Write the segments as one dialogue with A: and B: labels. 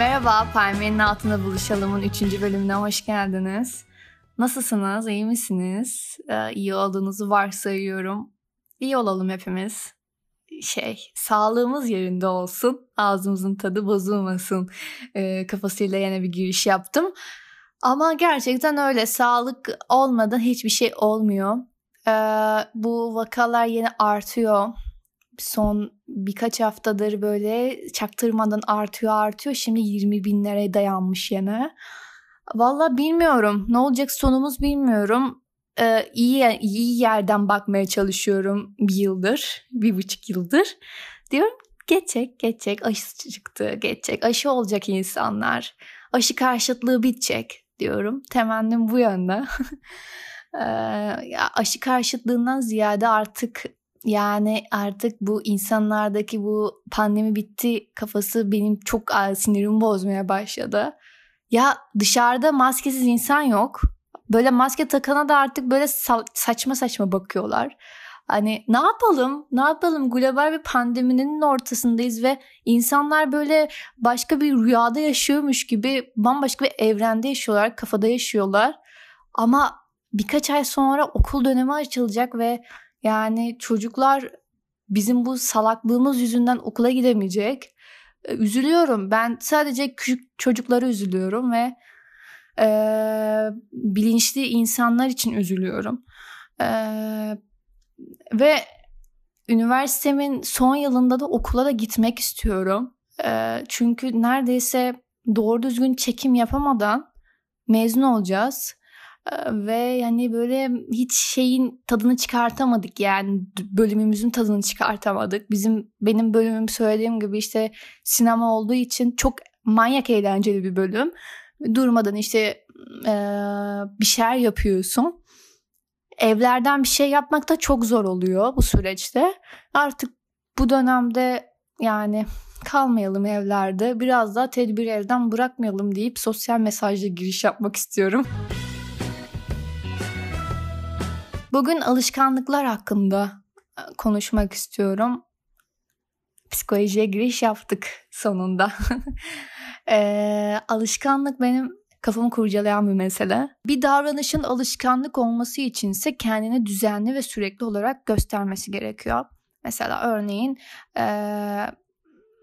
A: Merhaba, Palmiyenin Altında Buluşalım'ın 3. bölümüne hoş geldiniz. Nasılsınız, iyi misiniz? Ee, iyi olduğunuzu varsayıyorum. İyi olalım hepimiz. Şey, sağlığımız yerinde olsun, ağzımızın tadı bozulmasın ee, kafasıyla yine bir giriş yaptım. Ama gerçekten öyle, sağlık olmadan hiçbir şey olmuyor. Ee, bu vakalar yine artıyor son birkaç haftadır böyle çaktırmadan artıyor artıyor. Şimdi 20 binlere dayanmış yine. Valla bilmiyorum. Ne olacak sonumuz bilmiyorum. Ee, iyi, iyi yerden bakmaya çalışıyorum bir yıldır. Bir buçuk yıldır. Diyorum geçecek geçecek aşı çıktı geçecek aşı olacak insanlar. Aşı karşıtlığı bitecek diyorum. Temennim bu yönde. ee, aşı karşıtlığından ziyade artık yani artık bu insanlardaki bu pandemi bitti kafası benim çok sinirimi bozmaya başladı. Ya dışarıda maskesiz insan yok. Böyle maske takana da artık böyle saçma saçma bakıyorlar. Hani ne yapalım? Ne yapalım? Global bir pandeminin ortasındayız ve insanlar böyle başka bir rüyada yaşıyormuş gibi bambaşka bir evrende yaşıyorlar, kafada yaşıyorlar. Ama birkaç ay sonra okul dönemi açılacak ve yani çocuklar bizim bu salaklığımız yüzünden okula gidemeyecek. E, üzülüyorum. Ben sadece küçük çocukları üzülüyorum ve e, bilinçli insanlar için üzülüyorum. E, ve üniversitemin son yılında da okula da gitmek istiyorum. E, çünkü neredeyse doğru düzgün çekim yapamadan mezun olacağız ve yani böyle hiç şeyin tadını çıkartamadık yani bölümümüzün tadını çıkartamadık. Bizim benim bölümüm söylediğim gibi işte sinema olduğu için çok manyak eğlenceli bir bölüm. Durmadan işte e, bir şeyler yapıyorsun. Evlerden bir şey yapmak da çok zor oluyor bu süreçte. Artık bu dönemde yani kalmayalım evlerde. Biraz daha tedbir evden bırakmayalım deyip sosyal mesajla giriş yapmak istiyorum. Bugün alışkanlıklar hakkında e, konuşmak istiyorum. Psikolojiye giriş yaptık sonunda. e, alışkanlık benim kafamı kurcalayan bir mesele. Bir davranışın alışkanlık olması içinse kendini düzenli ve sürekli olarak göstermesi gerekiyor. Mesela örneğin e,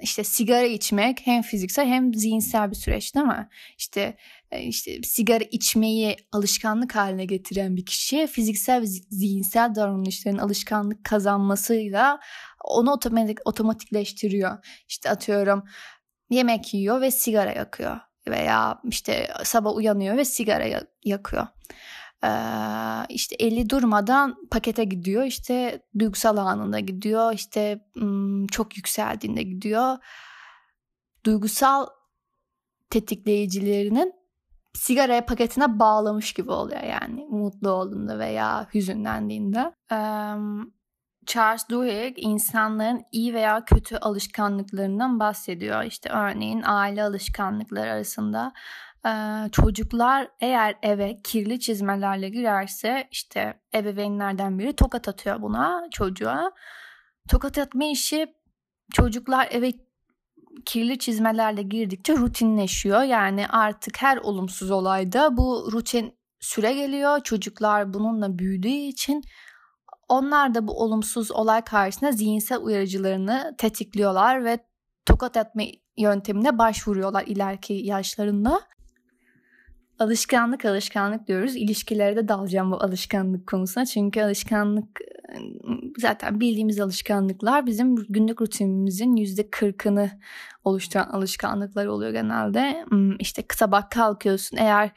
A: işte sigara içmek hem fiziksel hem zihinsel bir süreç değil mi? İşte işte sigara içmeyi alışkanlık haline getiren bir kişi fiziksel ve zihinsel davranışların alışkanlık kazanmasıyla onu otomatik otomatikleştiriyor. İşte atıyorum yemek yiyor ve sigara yakıyor veya işte sabah uyanıyor ve sigara yakıyor. Ee, işte eli durmadan pakete gidiyor işte duygusal anında gidiyor işte çok yükseldiğinde gidiyor duygusal tetikleyicilerinin sigaraya paketine bağlamış gibi oluyor yani mutlu olduğunda veya hüzünlendiğinde. Charles Duhigg insanların iyi veya kötü alışkanlıklarından bahsediyor. İşte örneğin aile alışkanlıkları arasında çocuklar eğer eve kirli çizmelerle girerse işte ebeveynlerden biri tokat atıyor buna çocuğa. Tokat atma işi çocuklar eve kirli çizmelerle girdikçe rutinleşiyor. Yani artık her olumsuz olayda bu rutin süre geliyor. Çocuklar bununla büyüdüğü için onlar da bu olumsuz olay karşısında zihinsel uyarıcılarını tetikliyorlar ve tokat atma yöntemine başvuruyorlar ileriki yaşlarında. Alışkanlık alışkanlık diyoruz. İlişkilere de dalacağım bu alışkanlık konusuna. Çünkü alışkanlık zaten bildiğimiz alışkanlıklar bizim günlük rutinimizin yüzde kırkını oluşturan alışkanlıklar oluyor genelde. Hmm, işte sabah kalkıyorsun eğer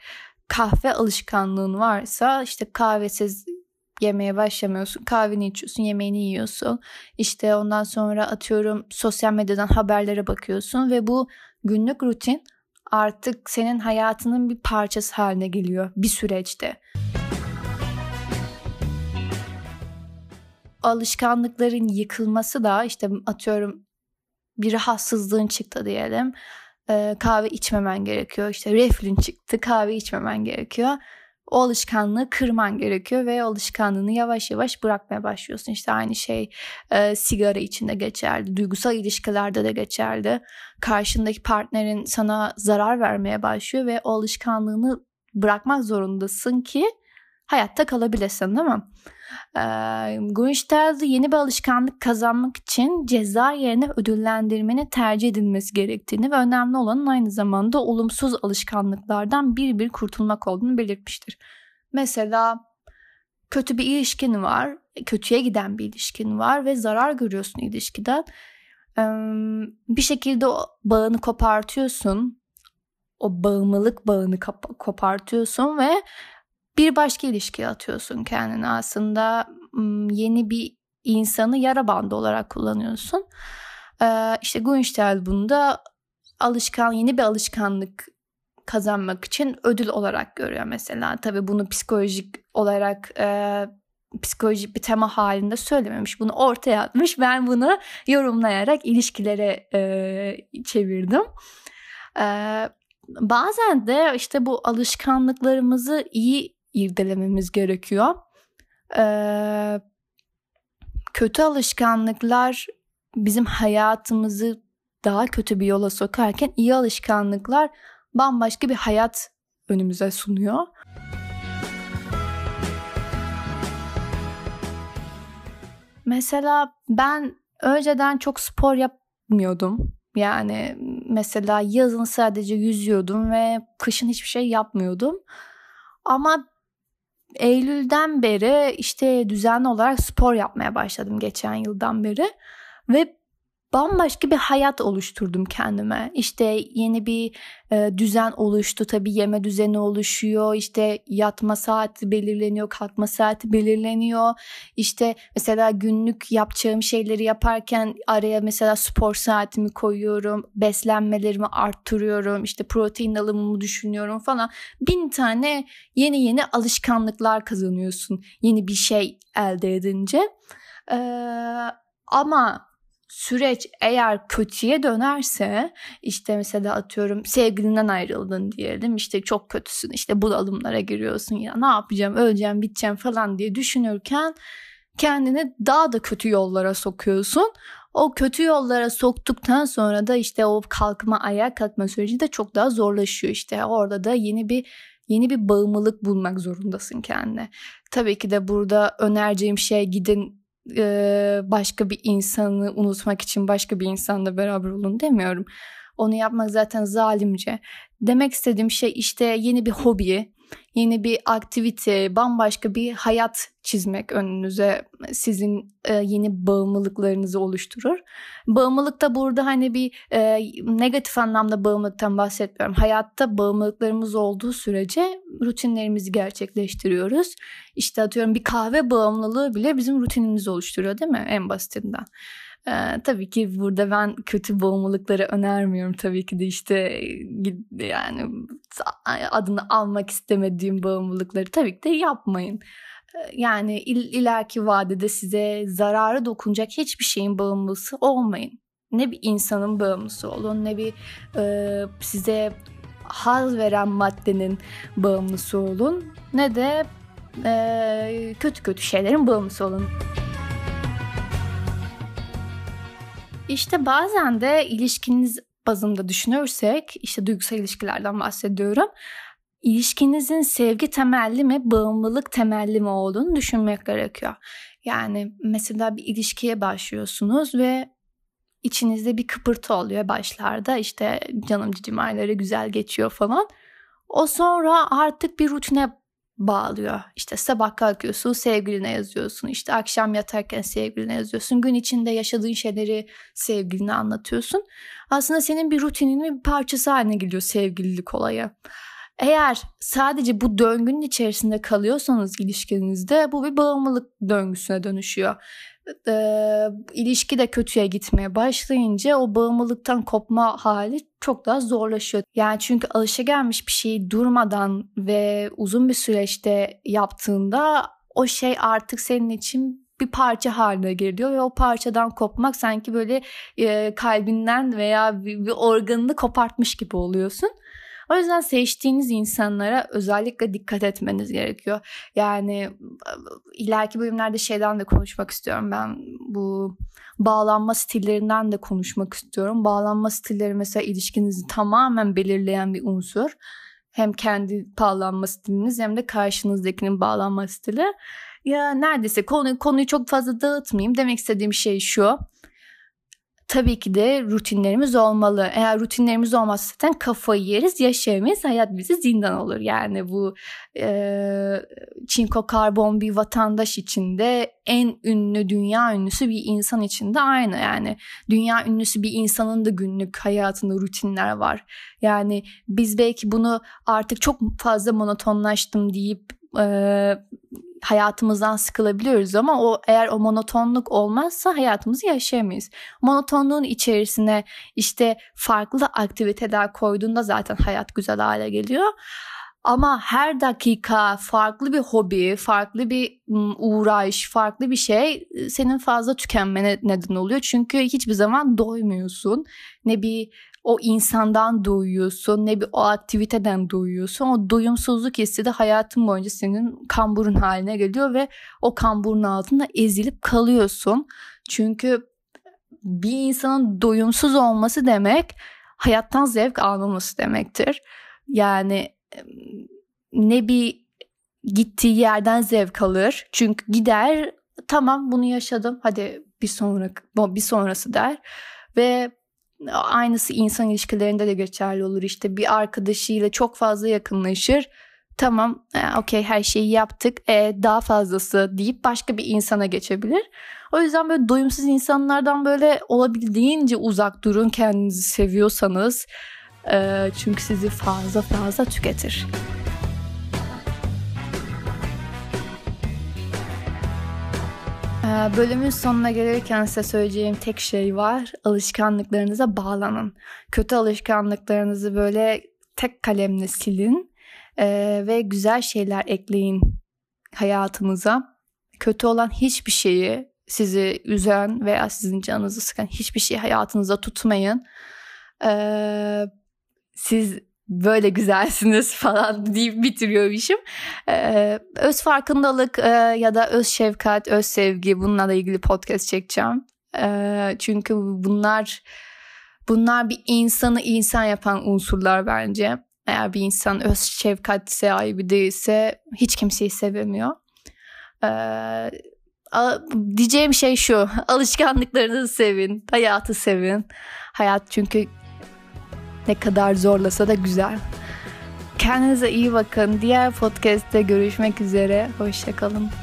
A: kahve alışkanlığın varsa işte kahvesiz yemeye başlamıyorsun. Kahveni içiyorsun, yemeğini yiyorsun. İşte ondan sonra atıyorum sosyal medyadan haberlere bakıyorsun ve bu günlük rutin artık senin hayatının bir parçası haline geliyor bir süreçte. Alışkanlıkların yıkılması da işte atıyorum bir rahatsızlığın çıktı diyelim. Kahve içmemen gerekiyor. İşte reflün çıktı kahve içmemen gerekiyor. O alışkanlığı kırman gerekiyor ve alışkanlığını yavaş yavaş bırakmaya başlıyorsun. İşte aynı şey e, sigara içinde geçerli, duygusal ilişkilerde de geçerli. Karşındaki partnerin sana zarar vermeye başlıyor ve o alışkanlığını bırakmak zorundasın ki hayatta kalabilesin değil mi? Ee, Grünstadt'ı yeni bir alışkanlık kazanmak için ceza yerine ödüllendirmenin tercih edilmesi gerektiğini ve önemli olanın aynı zamanda olumsuz alışkanlıklardan bir bir kurtulmak olduğunu belirtmiştir. Mesela kötü bir ilişkin var, kötüye giden bir ilişkin var ve zarar görüyorsun ilişkiden. Ee, bir şekilde o bağını kopartıyorsun. O bağımlılık bağını kopartıyorsun ve bir başka ilişkiye atıyorsun kendini aslında yeni bir insanı yara bandı olarak kullanıyorsun. Ee, işte Gunstell bunda alışkan yeni bir alışkanlık kazanmak için ödül olarak görüyor mesela. Tabii bunu psikolojik olarak e, psikolojik bir tema halinde söylememiş. Bunu ortaya atmış. Ben bunu yorumlayarak ilişkilere e, çevirdim. E, bazen de işte bu alışkanlıklarımızı iyi irdelememiz gerekiyor. Ee, kötü alışkanlıklar bizim hayatımızı daha kötü bir yola sokarken iyi alışkanlıklar bambaşka bir hayat önümüze sunuyor. Mesela ben önceden çok spor yapmıyordum. Yani mesela yazın sadece yüzüyordum ve kışın hiçbir şey yapmıyordum. Ama Eylül'den beri işte düzenli olarak spor yapmaya başladım geçen yıldan beri ve bambaşka bir hayat oluşturdum kendime. İşte yeni bir e, düzen oluştu. Tabii yeme düzeni oluşuyor. İşte yatma saati belirleniyor, kalkma saati belirleniyor. İşte mesela günlük yapacağım şeyleri yaparken araya mesela spor saatimi koyuyorum. Beslenmelerimi arttırıyorum. İşte protein alımımı düşünüyorum falan. Bin tane yeni yeni alışkanlıklar kazanıyorsun. Yeni bir şey elde edince. Ee, ama süreç eğer kötüye dönerse işte mesela atıyorum sevgilinden ayrıldın diyelim işte çok kötüsün işte bunalımlara giriyorsun ya ne yapacağım öleceğim biteceğim falan diye düşünürken kendini daha da kötü yollara sokuyorsun. O kötü yollara soktuktan sonra da işte o kalkma ayağa kalkma süreci de çok daha zorlaşıyor işte orada da yeni bir yeni bir bağımlılık bulmak zorundasın kendine. Tabii ki de burada önereceğim şey gidin başka bir insanı unutmak için başka bir insanla beraber olun demiyorum. Onu yapmak zaten zalimce. Demek istediğim şey işte yeni bir hobi, yeni bir aktivite, bambaşka bir hayat çizmek önünüze sizin e, yeni bağımlılıklarınızı oluşturur. Bağımlılık da burada hani bir e, negatif anlamda bağımlılıktan bahsetmiyorum. Hayatta bağımlılıklarımız olduğu sürece rutinlerimizi gerçekleştiriyoruz. İşte atıyorum bir kahve bağımlılığı bile bizim rutinimizi oluşturuyor değil mi en basitinden. Ee, tabii ki burada ben kötü bağımlılıkları önermiyorum tabii ki de işte yani adını almak istemediğim bağımlılıkları tabii ki de yapmayın. Yani il, ileriki vadede size zararı dokunacak hiçbir şeyin bağımlısı olmayın. Ne bir insanın bağımlısı olun ne bir e, size haz veren maddenin bağımlısı olun ne de e, kötü kötü şeylerin bağımlısı olun. İşte bazen de ilişkiniz bazında düşünürsek işte duygusal ilişkilerden bahsediyorum. İlişkinizin sevgi temelli mi, bağımlılık temelli mi olduğunu düşünmek gerekiyor. Yani mesela bir ilişkiye başlıyorsunuz ve içinizde bir kıpırtı oluyor başlarda. İşte canım cicim ayları güzel geçiyor falan. O sonra artık bir rutine bağlıyor. İşte sabah kalkıyorsun sevgiline yazıyorsun. İşte akşam yatarken sevgiline yazıyorsun. Gün içinde yaşadığın şeyleri sevgiline anlatıyorsun. Aslında senin bir rutinin bir parçası haline geliyor sevgililik olayı. Eğer sadece bu döngünün içerisinde kalıyorsanız ilişkinizde bu bir bağımlılık döngüsüne dönüşüyor e, ilişki de kötüye gitmeye başlayınca o bağımlılıktan kopma hali çok daha zorlaşıyor. Yani çünkü alışagelmiş bir şeyi durmadan ve uzun bir süreçte yaptığında o şey artık senin için bir parça haline geliyor ve o parçadan kopmak sanki böyle e, kalbinden veya bir, bir organını kopartmış gibi oluyorsun. O yüzden seçtiğiniz insanlara özellikle dikkat etmeniz gerekiyor. Yani ileriki bölümlerde şeyden de konuşmak istiyorum ben. Bu bağlanma stillerinden de konuşmak istiyorum. Bağlanma stilleri mesela ilişkinizi tamamen belirleyen bir unsur. Hem kendi bağlanma stiliniz hem de karşınızdakinin bağlanma stili. Ya neredeyse konu, konuyu çok fazla dağıtmayayım. Demek istediğim şey şu tabii ki de rutinlerimiz olmalı. Eğer rutinlerimiz olmazsa zaten kafayı yeriz, yaşayamayız, hayat bizi zindan olur. Yani bu e, çinko karbon bir vatandaş içinde en ünlü, dünya ünlüsü bir insan içinde aynı. Yani dünya ünlüsü bir insanın da günlük hayatında rutinler var. Yani biz belki bunu artık çok fazla monotonlaştım deyip e, hayatımızdan sıkılabiliyoruz ama o eğer o monotonluk olmazsa hayatımızı yaşayamayız. Monotonluğun içerisine işte farklı aktiviteler koyduğunda zaten hayat güzel hale geliyor. Ama her dakika farklı bir hobi, farklı bir uğraş, farklı bir şey senin fazla tükenmene neden oluyor. Çünkü hiçbir zaman doymuyorsun. Ne bir o insandan duyuyorsun ne bir o aktiviteden duyuyorsun. O doyumsuzluk hissi de hayatın boyunca senin kamburun haline geliyor ve o kamburun altında ezilip kalıyorsun. Çünkü bir insanın doyumsuz olması demek hayattan zevk almaması demektir. Yani ne bir gittiği yerden zevk alır. Çünkü gider tamam bunu yaşadım hadi bir sonra bir sonrası der ve Aynısı insan ilişkilerinde de geçerli olur. İşte bir arkadaşıyla çok fazla yakınlaşır. Tamam, e, okey her şeyi yaptık. E, daha fazlası deyip başka bir insana geçebilir. O yüzden böyle doyumsuz insanlardan böyle olabildiğince uzak durun kendinizi seviyorsanız. E, çünkü sizi fazla fazla tüketir. Ee, bölümün sonuna gelirken size söyleyeceğim tek şey var. Alışkanlıklarınıza bağlanın. Kötü alışkanlıklarınızı böyle tek kalemle silin ee, ve güzel şeyler ekleyin hayatınıza. Kötü olan hiçbir şeyi sizi üzen veya sizin canınızı sıkan hiçbir şeyi hayatınıza tutmayın. Ee, siz böyle güzelsiniz falan deyip bitiriyormuşum. Ee, öz farkındalık e, ya da öz şefkat, öz sevgi bunlarla ilgili podcast çekeceğim. Ee, çünkü bunlar bunlar bir insanı insan yapan unsurlar bence. Eğer bir insan öz şefkat sahibi değilse hiç kimseyi sevemiyor. Ee, diyeceğim şey şu. Alışkanlıklarınızı sevin. Hayatı sevin. Hayat çünkü ne kadar zorlasa da güzel. Kendinize iyi bakın. Diğer podcast'te görüşmek üzere. Hoşçakalın.